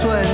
sweat